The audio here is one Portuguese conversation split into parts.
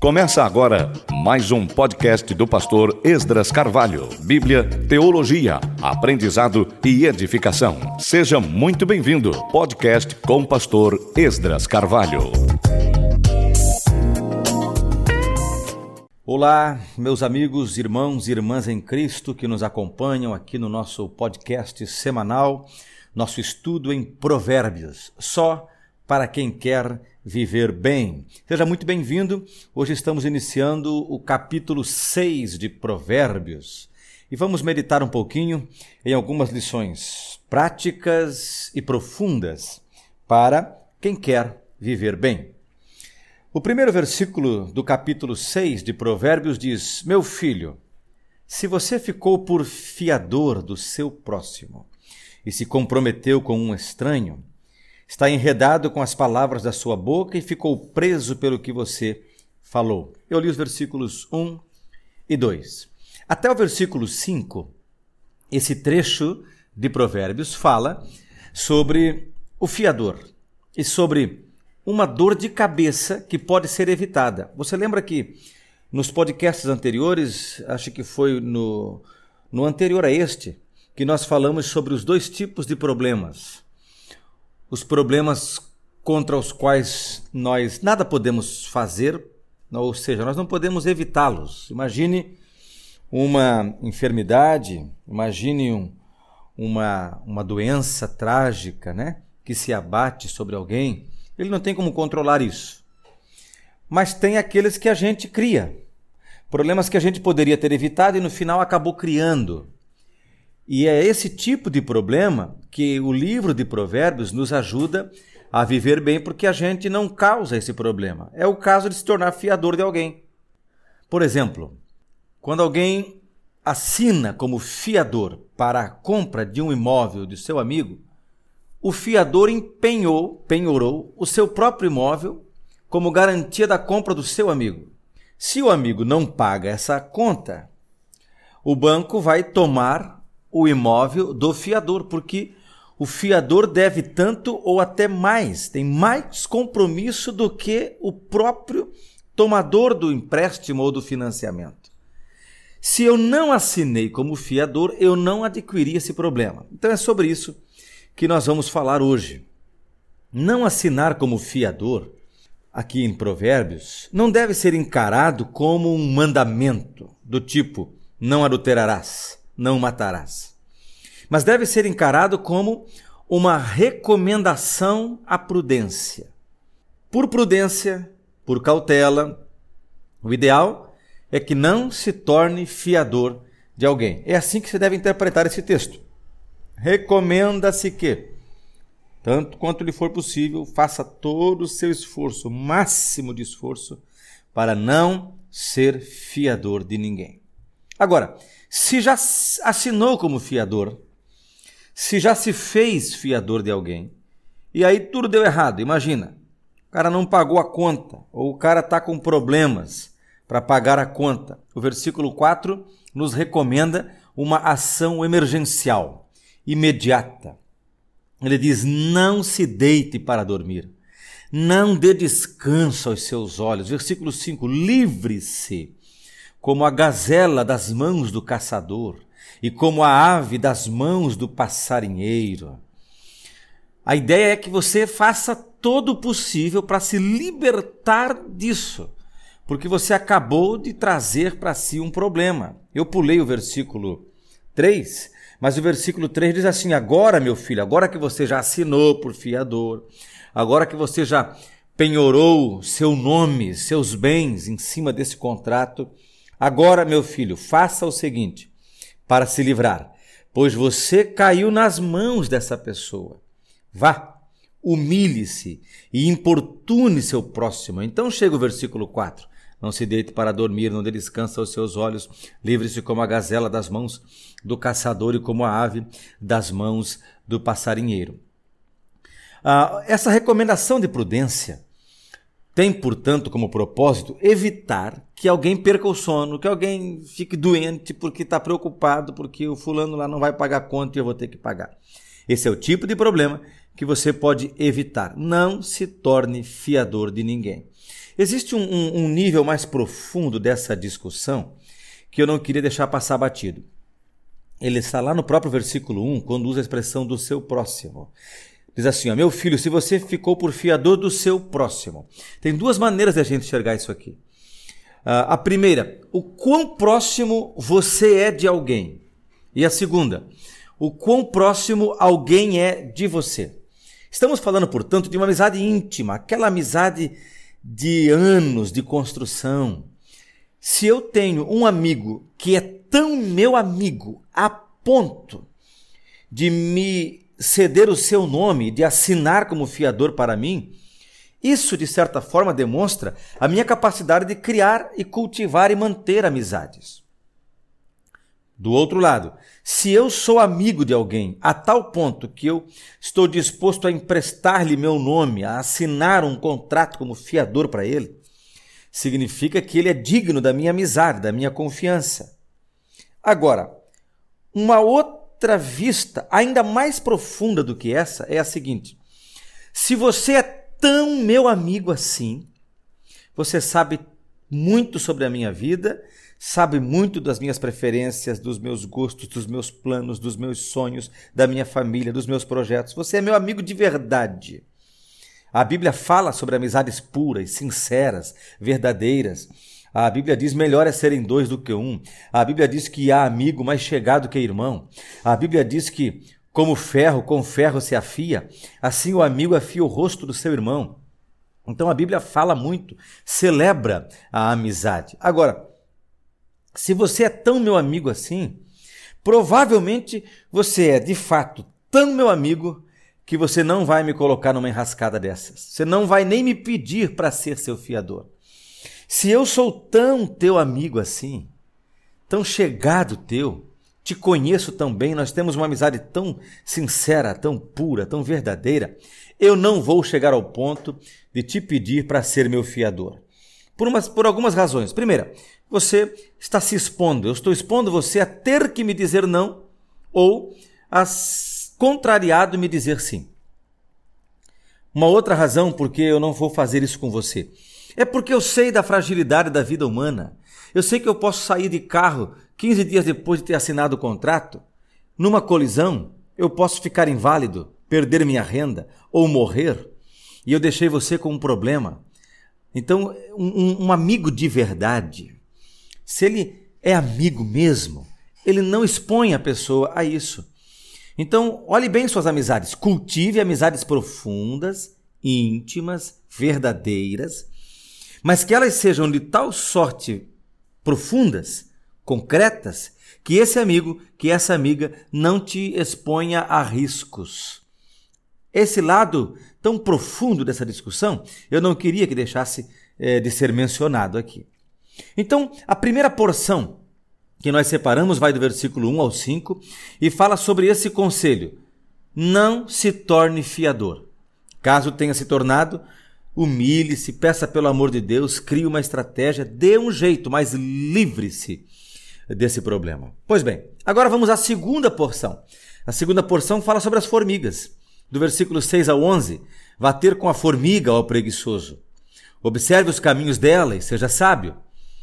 Começa agora mais um podcast do pastor Esdras Carvalho. Bíblia, teologia, aprendizado e edificação. Seja muito bem-vindo. Podcast com o pastor Esdras Carvalho. Olá, meus amigos, irmãos e irmãs em Cristo que nos acompanham aqui no nosso podcast semanal, nosso estudo em Provérbios. Só para quem quer viver bem. Seja muito bem-vindo. Hoje estamos iniciando o capítulo 6 de Provérbios e vamos meditar um pouquinho em algumas lições práticas e profundas para quem quer viver bem. O primeiro versículo do capítulo 6 de Provérbios diz: Meu filho, se você ficou por fiador do seu próximo e se comprometeu com um estranho, está enredado com as palavras da sua boca e ficou preso pelo que você falou. Eu li os versículos 1 e 2. Até o versículo 5, esse trecho de Provérbios fala sobre o fiador e sobre uma dor de cabeça que pode ser evitada. Você lembra que nos podcasts anteriores, acho que foi no, no anterior a este, que nós falamos sobre os dois tipos de problemas os problemas contra os quais nós nada podemos fazer, ou seja, nós não podemos evitá-los. Imagine uma enfermidade, imagine um, uma, uma doença trágica, né, que se abate sobre alguém. Ele não tem como controlar isso. Mas tem aqueles que a gente cria. Problemas que a gente poderia ter evitado e no final acabou criando. E é esse tipo de problema que o livro de Provérbios nos ajuda a viver bem, porque a gente não causa esse problema. É o caso de se tornar fiador de alguém. Por exemplo, quando alguém assina como fiador para a compra de um imóvel de seu amigo, o fiador empenhou, penhorou o seu próprio imóvel como garantia da compra do seu amigo. Se o amigo não paga essa conta, o banco vai tomar o imóvel do fiador, porque o fiador deve tanto ou até mais, tem mais compromisso do que o próprio tomador do empréstimo ou do financiamento. Se eu não assinei como fiador, eu não adquiri esse problema. Então é sobre isso que nós vamos falar hoje. Não assinar como fiador, aqui em Provérbios, não deve ser encarado como um mandamento do tipo não adulterarás não matarás. Mas deve ser encarado como uma recomendação à prudência. Por prudência, por cautela, o ideal é que não se torne fiador de alguém. É assim que se deve interpretar esse texto. Recomenda-se que, tanto quanto lhe for possível, faça todo o seu esforço, máximo de esforço, para não ser fiador de ninguém. Agora, se já assinou como fiador, se já se fez fiador de alguém, e aí tudo deu errado, imagina. O cara não pagou a conta, ou o cara está com problemas para pagar a conta. O versículo 4 nos recomenda uma ação emergencial, imediata. Ele diz: Não se deite para dormir, não dê descanso aos seus olhos. Versículo 5: Livre-se como a gazela das mãos do caçador e como a ave das mãos do passarinheiro. A ideia é que você faça todo o possível para se libertar disso, porque você acabou de trazer para si um problema. Eu pulei o versículo 3, mas o versículo 3 diz assim: Agora, meu filho, agora que você já assinou por fiador, agora que você já penhorou seu nome, seus bens em cima desse contrato, Agora, meu filho, faça o seguinte para se livrar, pois você caiu nas mãos dessa pessoa. Vá, humilhe-se e importune seu próximo. Então chega o versículo 4. Não se deite para dormir, não dê descanso aos seus olhos, livre-se como a gazela das mãos do caçador e como a ave das mãos do passarinheiro. Ah, essa recomendação de prudência tem, portanto, como propósito evitar que alguém perca o sono, que alguém fique doente porque está preocupado porque o fulano lá não vai pagar a conta e eu vou ter que pagar. Esse é o tipo de problema que você pode evitar. Não se torne fiador de ninguém. Existe um, um, um nível mais profundo dessa discussão que eu não queria deixar passar batido. Ele está lá no próprio versículo 1, quando usa a expressão do seu próximo. Diz assim: ó, Meu filho, se você ficou por fiador do seu próximo. Tem duas maneiras de a gente enxergar isso aqui. Uh, a primeira, o quão próximo você é de alguém. E a segunda, o quão próximo alguém é de você. Estamos falando, portanto, de uma amizade íntima, aquela amizade de anos de construção. Se eu tenho um amigo que é tão meu amigo a ponto de me ceder o seu nome, de assinar como fiador para mim, isso, de certa forma, demonstra a minha capacidade de criar e cultivar e manter amizades. Do outro lado, se eu sou amigo de alguém a tal ponto que eu estou disposto a emprestar-lhe meu nome, a assinar um contrato como fiador para ele, significa que ele é digno da minha amizade, da minha confiança. Agora, uma outra vista, ainda mais profunda do que essa, é a seguinte: se você é tão meu amigo assim, você sabe muito sobre a minha vida sabe muito das minhas preferências, dos meus gostos, dos meus planos, dos meus sonhos, da minha família, dos meus projetos. Você é meu amigo de verdade. A Bíblia fala sobre amizades puras, sinceras, verdadeiras. A Bíblia diz: melhor é serem dois do que um. A Bíblia diz que há amigo mais chegado que irmão. A Bíblia diz que, como ferro com ferro se afia, assim o amigo afia o rosto do seu irmão. Então a Bíblia fala muito, celebra a amizade. Agora, se você é tão meu amigo assim, provavelmente você é de fato tão meu amigo que você não vai me colocar numa enrascada dessas. Você não vai nem me pedir para ser seu fiador. Se eu sou tão teu amigo assim, tão chegado teu, te conheço tão bem, nós temos uma amizade tão sincera, tão pura, tão verdadeira, eu não vou chegar ao ponto de te pedir para ser meu fiador. Por, umas, por algumas razões. Primeira, você está se expondo. Eu estou expondo você a ter que me dizer não ou a contrariado me dizer sim. Uma outra razão por que eu não vou fazer isso com você é porque eu sei da fragilidade da vida humana. Eu sei que eu posso sair de carro 15 dias depois de ter assinado o contrato. Numa colisão, eu posso ficar inválido, perder minha renda ou morrer. E eu deixei você com um problema. Então, um, um amigo de verdade, se ele é amigo mesmo, ele não expõe a pessoa a isso. Então, olhe bem suas amizades. Cultive amizades profundas, íntimas, verdadeiras, mas que elas sejam de tal sorte profundas, concretas, que esse amigo, que essa amiga não te exponha a riscos. Esse lado tão profundo dessa discussão, eu não queria que deixasse é, de ser mencionado aqui. Então, a primeira porção que nós separamos vai do versículo 1 ao 5 e fala sobre esse conselho: não se torne fiador. Caso tenha se tornado, humilhe-se, peça pelo amor de Deus, crie uma estratégia, dê um jeito, mas livre-se desse problema. Pois bem, agora vamos à segunda porção. A segunda porção fala sobre as formigas. Do versículo 6 ao 11, vá ter com a formiga, ó preguiçoso. Observe os caminhos dela e seja sábio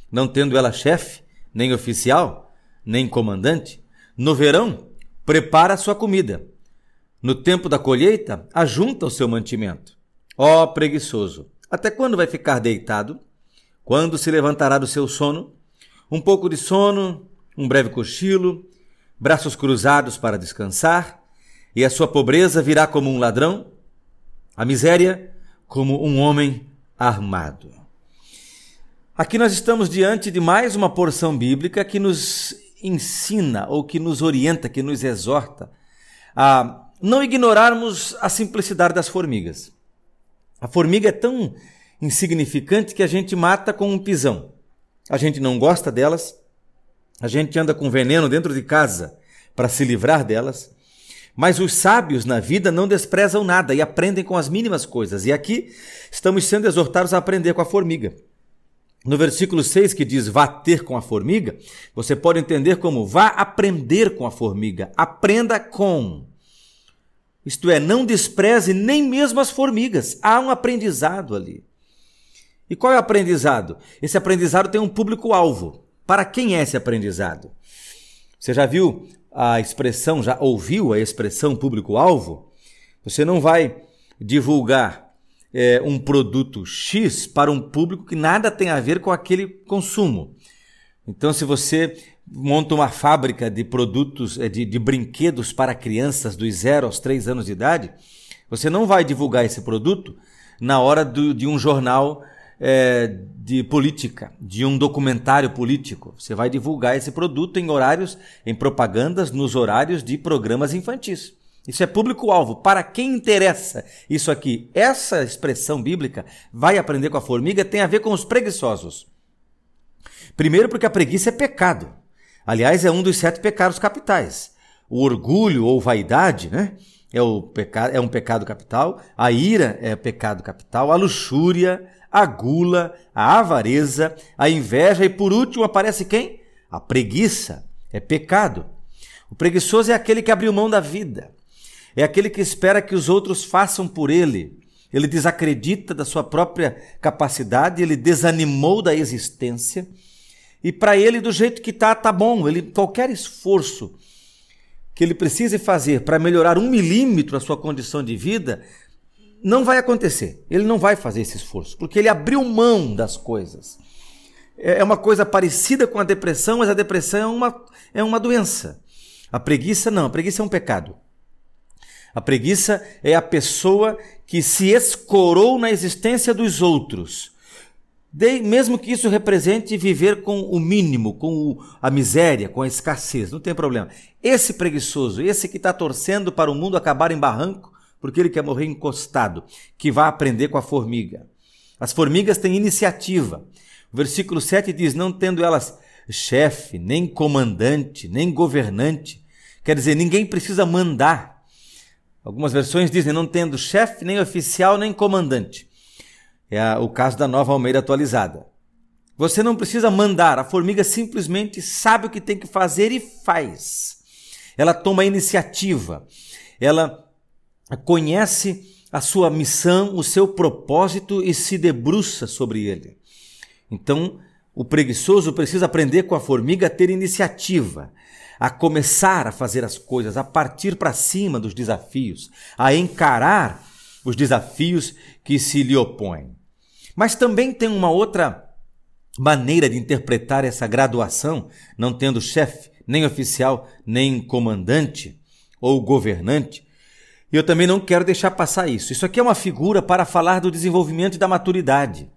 não tendo ela chefe, nem oficial, nem comandante, no verão, prepara a sua comida. No tempo da colheita, ajunta o seu mantimento. Ó oh, preguiçoso, até quando vai ficar deitado? Quando se levantará do seu sono? Um pouco de sono, um breve cochilo, braços cruzados para descansar, e a sua pobreza virá como um ladrão, a miséria como um homem armado. Aqui nós estamos diante de mais uma porção bíblica que nos ensina ou que nos orienta, que nos exorta a não ignorarmos a simplicidade das formigas. A formiga é tão insignificante que a gente mata com um pisão. A gente não gosta delas, a gente anda com veneno dentro de casa para se livrar delas. Mas os sábios na vida não desprezam nada e aprendem com as mínimas coisas. E aqui estamos sendo exortados a aprender com a formiga. No versículo 6 que diz vá ter com a formiga, você pode entender como vá aprender com a formiga. Aprenda com. Isto é, não despreze nem mesmo as formigas. Há um aprendizado ali. E qual é o aprendizado? Esse aprendizado tem um público-alvo. Para quem é esse aprendizado? Você já viu a expressão, já ouviu a expressão público-alvo? Você não vai divulgar é, um produto X para um público que nada tem a ver com aquele consumo. Então, se você monta uma fábrica de produtos, é, de, de brinquedos para crianças dos 0 aos 3 anos de idade, você não vai divulgar esse produto na hora do, de um jornal é, de política, de um documentário político. Você vai divulgar esse produto em horários, em propagandas, nos horários de programas infantis. Isso é público-alvo. Para quem interessa isso aqui, essa expressão bíblica, vai aprender com a formiga, tem a ver com os preguiçosos. Primeiro, porque a preguiça é pecado. Aliás, é um dos sete pecados capitais. O orgulho ou vaidade, né? É, o pecado, é um pecado capital. A ira é pecado capital. A luxúria, a gula, a avareza, a inveja e por último aparece quem? A preguiça. É pecado. O preguiçoso é aquele que abriu mão da vida. É aquele que espera que os outros façam por ele. Ele desacredita da sua própria capacidade, ele desanimou da existência. E para ele, do jeito que tá, tá bom. Ele, qualquer esforço que ele precise fazer para melhorar um milímetro a sua condição de vida, não vai acontecer. Ele não vai fazer esse esforço, porque ele abriu mão das coisas. É, é uma coisa parecida com a depressão, mas a depressão é uma, é uma doença. A preguiça não, a preguiça é um pecado. A preguiça é a pessoa que se escorou na existência dos outros. De, mesmo que isso represente viver com o mínimo, com o, a miséria, com a escassez, não tem problema. Esse preguiçoso, esse que está torcendo para o mundo acabar em barranco, porque ele quer morrer encostado, que vai aprender com a formiga. As formigas têm iniciativa. O versículo 7 diz: Não tendo elas chefe, nem comandante, nem governante, quer dizer, ninguém precisa mandar. Algumas versões dizem não tendo chefe, nem oficial, nem comandante. É o caso da nova Almeida atualizada. Você não precisa mandar, a formiga simplesmente sabe o que tem que fazer e faz. Ela toma a iniciativa, ela conhece a sua missão, o seu propósito e se debruça sobre ele. Então, o preguiçoso precisa aprender com a formiga a ter iniciativa, a começar a fazer as coisas, a partir para cima dos desafios, a encarar os desafios que se lhe opõem. Mas também tem uma outra maneira de interpretar essa graduação, não tendo chefe, nem oficial, nem comandante ou governante. E eu também não quero deixar passar isso. Isso aqui é uma figura para falar do desenvolvimento e da maturidade.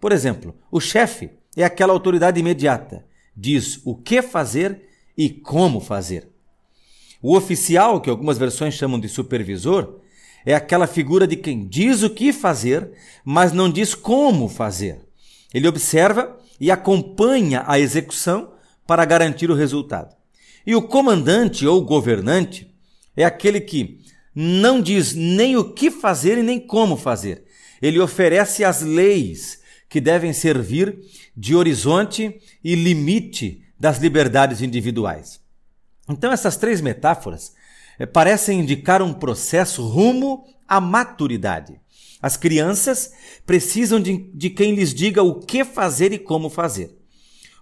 Por exemplo, o chefe é aquela autoridade imediata, diz o que fazer e como fazer. O oficial, que algumas versões chamam de supervisor, é aquela figura de quem diz o que fazer, mas não diz como fazer. Ele observa e acompanha a execução para garantir o resultado. E o comandante ou governante é aquele que não diz nem o que fazer e nem como fazer. Ele oferece as leis que devem servir de horizonte e limite das liberdades individuais. Então, essas três metáforas parecem indicar um processo rumo à maturidade. As crianças precisam de, de quem lhes diga o que fazer e como fazer.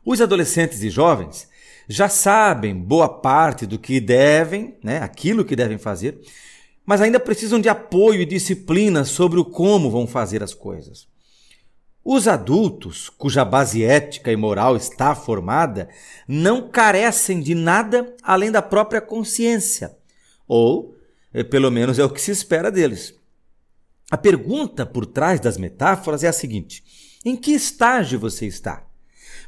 Os adolescentes e jovens já sabem boa parte do que devem, né, aquilo que devem fazer, mas ainda precisam de apoio e disciplina sobre o como vão fazer as coisas. Os adultos, cuja base ética e moral está formada, não carecem de nada além da própria consciência, ou, eh, pelo menos, é o que se espera deles. A pergunta por trás das metáforas é a seguinte: em que estágio você está?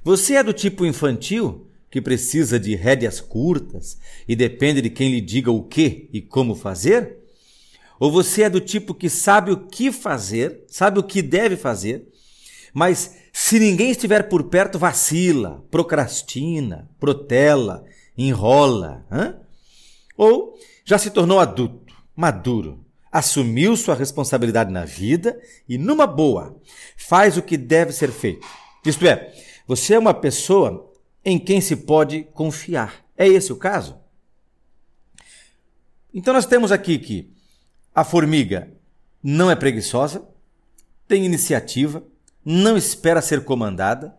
Você é do tipo infantil, que precisa de rédeas curtas e depende de quem lhe diga o que e como fazer? Ou você é do tipo que sabe o que fazer, sabe o que deve fazer, mas se ninguém estiver por perto, vacila, procrastina, protela, enrola. Hã? Ou já se tornou adulto, maduro, assumiu sua responsabilidade na vida e, numa boa, faz o que deve ser feito. Isto é, você é uma pessoa em quem se pode confiar. É esse o caso? Então nós temos aqui que a formiga não é preguiçosa, tem iniciativa, não espera ser comandada,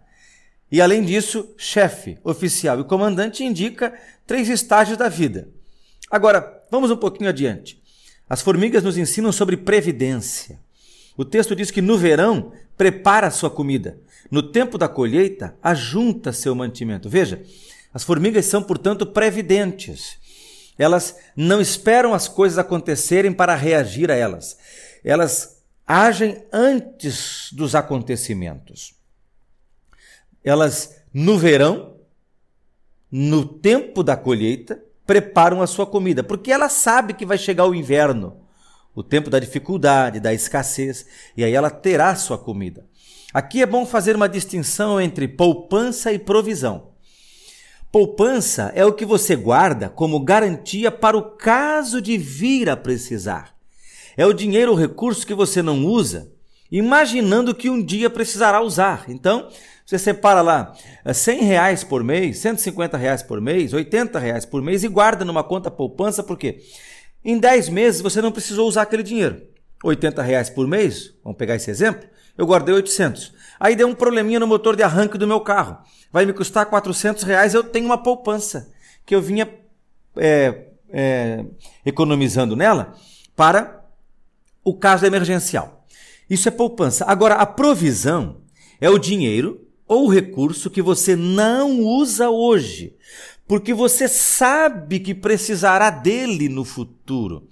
e além disso, chefe, oficial e comandante indica três estágios da vida. Agora, vamos um pouquinho adiante. As formigas nos ensinam sobre previdência. O texto diz que no verão prepara sua comida, no tempo da colheita ajunta seu mantimento. Veja, as formigas são, portanto, previdentes. Elas não esperam as coisas acontecerem para reagir a elas. Elas agem antes dos acontecimentos. Elas, no verão, no tempo da colheita, preparam a sua comida, porque ela sabe que vai chegar o inverno, o tempo da dificuldade, da escassez, e aí ela terá sua comida. Aqui é bom fazer uma distinção entre poupança e provisão. Poupança é o que você guarda como garantia para o caso de vir a precisar. É o dinheiro ou recurso que você não usa, imaginando que um dia precisará usar. Então, você separa lá 100 eh, reais por mês, 150 reais por mês, 80 reais por mês e guarda numa conta poupança, porque em 10 meses você não precisou usar aquele dinheiro. 80 reais por mês, vamos pegar esse exemplo, eu guardei 800. Aí deu um probleminha no motor de arranque do meu carro. Vai me custar 400 reais, eu tenho uma poupança que eu vinha é, é, economizando nela para o caso emergencial. Isso é poupança. Agora, a provisão é o dinheiro ou recurso que você não usa hoje, porque você sabe que precisará dele no futuro.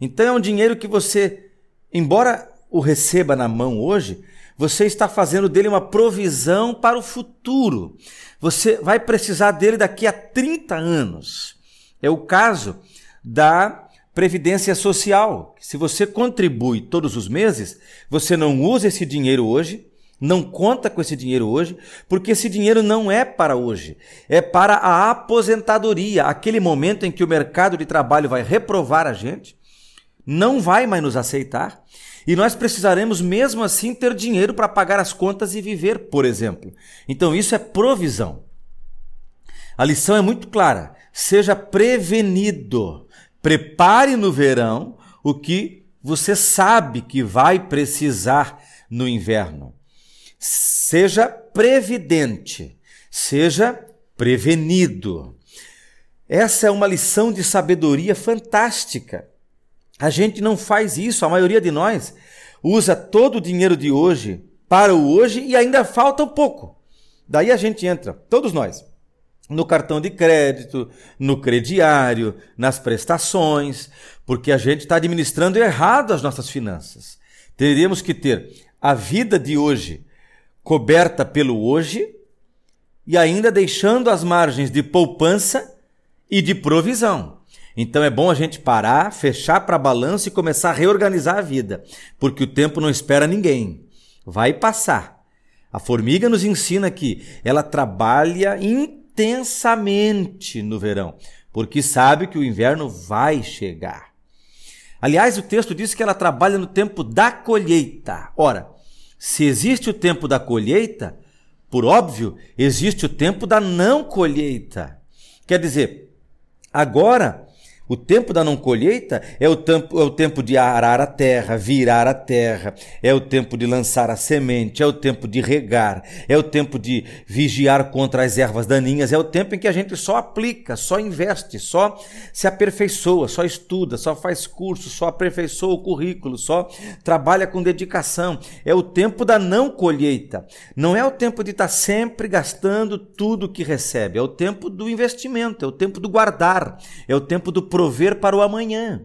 Então é um dinheiro que você, embora o receba na mão hoje, você está fazendo dele uma provisão para o futuro. Você vai precisar dele daqui a 30 anos. É o caso da previdência social. Se você contribui todos os meses, você não usa esse dinheiro hoje, não conta com esse dinheiro hoje, porque esse dinheiro não é para hoje, é para a aposentadoria, aquele momento em que o mercado de trabalho vai reprovar a gente, não vai mais nos aceitar, e nós precisaremos mesmo assim ter dinheiro para pagar as contas e viver, por exemplo. Então isso é provisão. A lição é muito clara: seja prevenido. Prepare no verão o que você sabe que vai precisar no inverno. Seja previdente, seja prevenido. Essa é uma lição de sabedoria fantástica. A gente não faz isso, a maioria de nós usa todo o dinheiro de hoje para o hoje e ainda falta um pouco. Daí a gente entra, todos nós, no cartão de crédito, no crediário, nas prestações, porque a gente está administrando errado as nossas finanças. Teríamos que ter a vida de hoje coberta pelo hoje e ainda deixando as margens de poupança e de provisão. Então é bom a gente parar, fechar para balanço e começar a reorganizar a vida, porque o tempo não espera ninguém. Vai passar. A formiga nos ensina que ela trabalha intensamente no verão, porque sabe que o inverno vai chegar. Aliás, o texto diz que ela trabalha no tempo da colheita. Ora, se existe o tempo da colheita, por óbvio, existe o tempo da não colheita. Quer dizer, agora o tempo da não colheita é o, tempo, é o tempo de arar a terra, virar a terra, é o tempo de lançar a semente, é o tempo de regar, é o tempo de vigiar contra as ervas daninhas, é o tempo em que a gente só aplica, só investe, só se aperfeiçoa, só estuda, só faz curso, só aperfeiçoa o currículo, só trabalha com dedicação. É o tempo da não colheita. Não é o tempo de estar sempre gastando tudo que recebe, é o tempo do investimento, é o tempo do guardar, é o tempo do prover para o amanhã.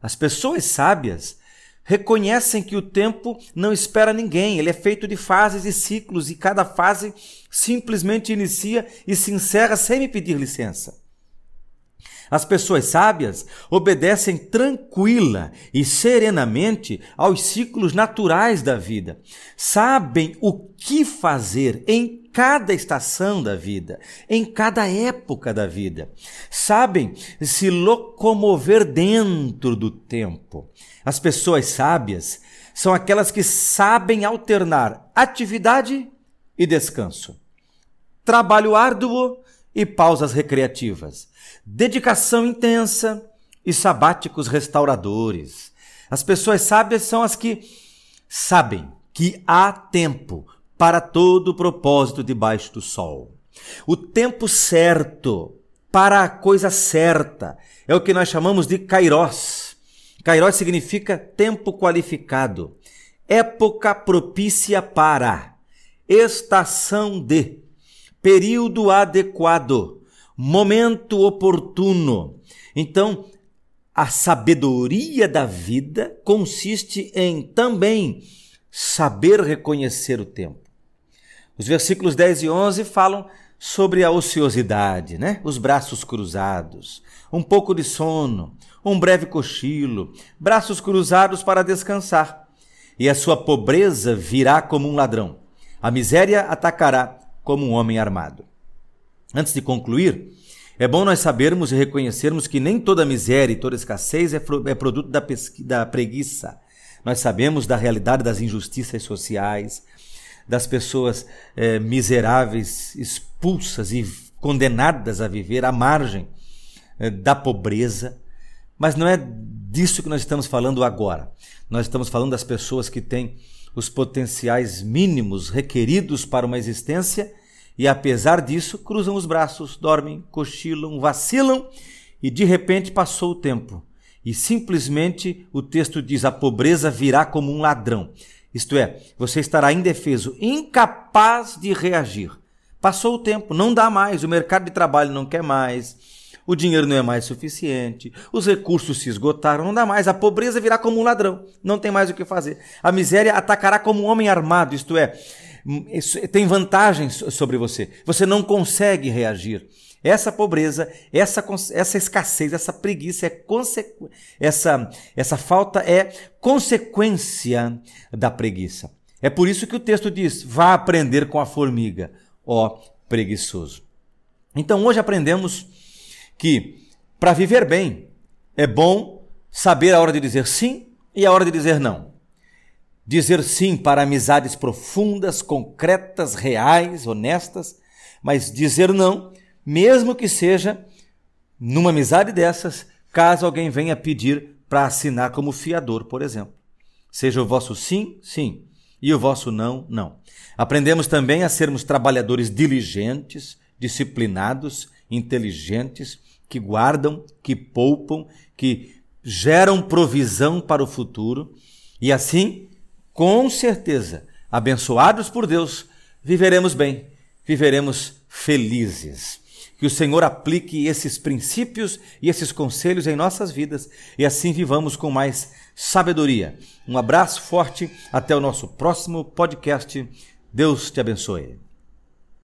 As pessoas sábias reconhecem que o tempo não espera ninguém, ele é feito de fases e ciclos e cada fase simplesmente inicia e se encerra sem me pedir licença. As pessoas sábias obedecem tranquila e serenamente aos ciclos naturais da vida. Sabem o que fazer em cada estação da vida, em cada época da vida. Sabem se locomover dentro do tempo. As pessoas sábias são aquelas que sabem alternar atividade e descanso, trabalho árduo e pausas recreativas, dedicação intensa e sabáticos restauradores. As pessoas sábias são as que sabem que há tempo para todo propósito debaixo do sol. O tempo certo para a coisa certa é o que nós chamamos de kairos. Kairos significa tempo qualificado, época propícia para, estação de, período adequado, momento oportuno. Então, a sabedoria da vida consiste em também saber reconhecer o tempo. Os versículos 10 e 11 falam sobre a ociosidade, né? Os braços cruzados, um pouco de sono, um breve cochilo, braços cruzados para descansar. E a sua pobreza virá como um ladrão. A miséria atacará como um homem armado. Antes de concluir, é bom nós sabermos e reconhecermos que nem toda miséria e toda escassez é, é produto da, da preguiça. Nós sabemos da realidade das injustiças sociais, das pessoas é, miseráveis, expulsas e condenadas a viver à margem é, da pobreza. Mas não é disso que nós estamos falando agora. Nós estamos falando das pessoas que têm os potenciais mínimos requeridos para uma existência e apesar disso, cruzam os braços, dormem, cochilam, vacilam e de repente passou o tempo. E simplesmente o texto diz: a pobreza virá como um ladrão. Isto é, você estará indefeso, incapaz de reagir. Passou o tempo, não dá mais, o mercado de trabalho não quer mais, o dinheiro não é mais suficiente, os recursos se esgotaram, não dá mais, a pobreza virá como um ladrão, não tem mais o que fazer. A miséria atacará como um homem armado, isto é, tem vantagens sobre você. Você não consegue reagir. Essa pobreza, essa, essa escassez, essa preguiça, é essa, essa falta é consequência da preguiça. É por isso que o texto diz: vá aprender com a formiga, ó preguiçoso. Então hoje aprendemos que para viver bem é bom saber a hora de dizer sim e a hora de dizer não. Dizer sim para amizades profundas, concretas, reais, honestas, mas dizer não, mesmo que seja numa amizade dessas, caso alguém venha pedir para assinar como fiador, por exemplo. Seja o vosso sim, sim, e o vosso não, não. Aprendemos também a sermos trabalhadores diligentes, disciplinados, inteligentes, que guardam, que poupam, que geram provisão para o futuro e assim com certeza, abençoados por Deus, viveremos bem, viveremos felizes. Que o Senhor aplique esses princípios e esses conselhos em nossas vidas e assim vivamos com mais sabedoria. Um abraço forte, até o nosso próximo podcast. Deus te abençoe.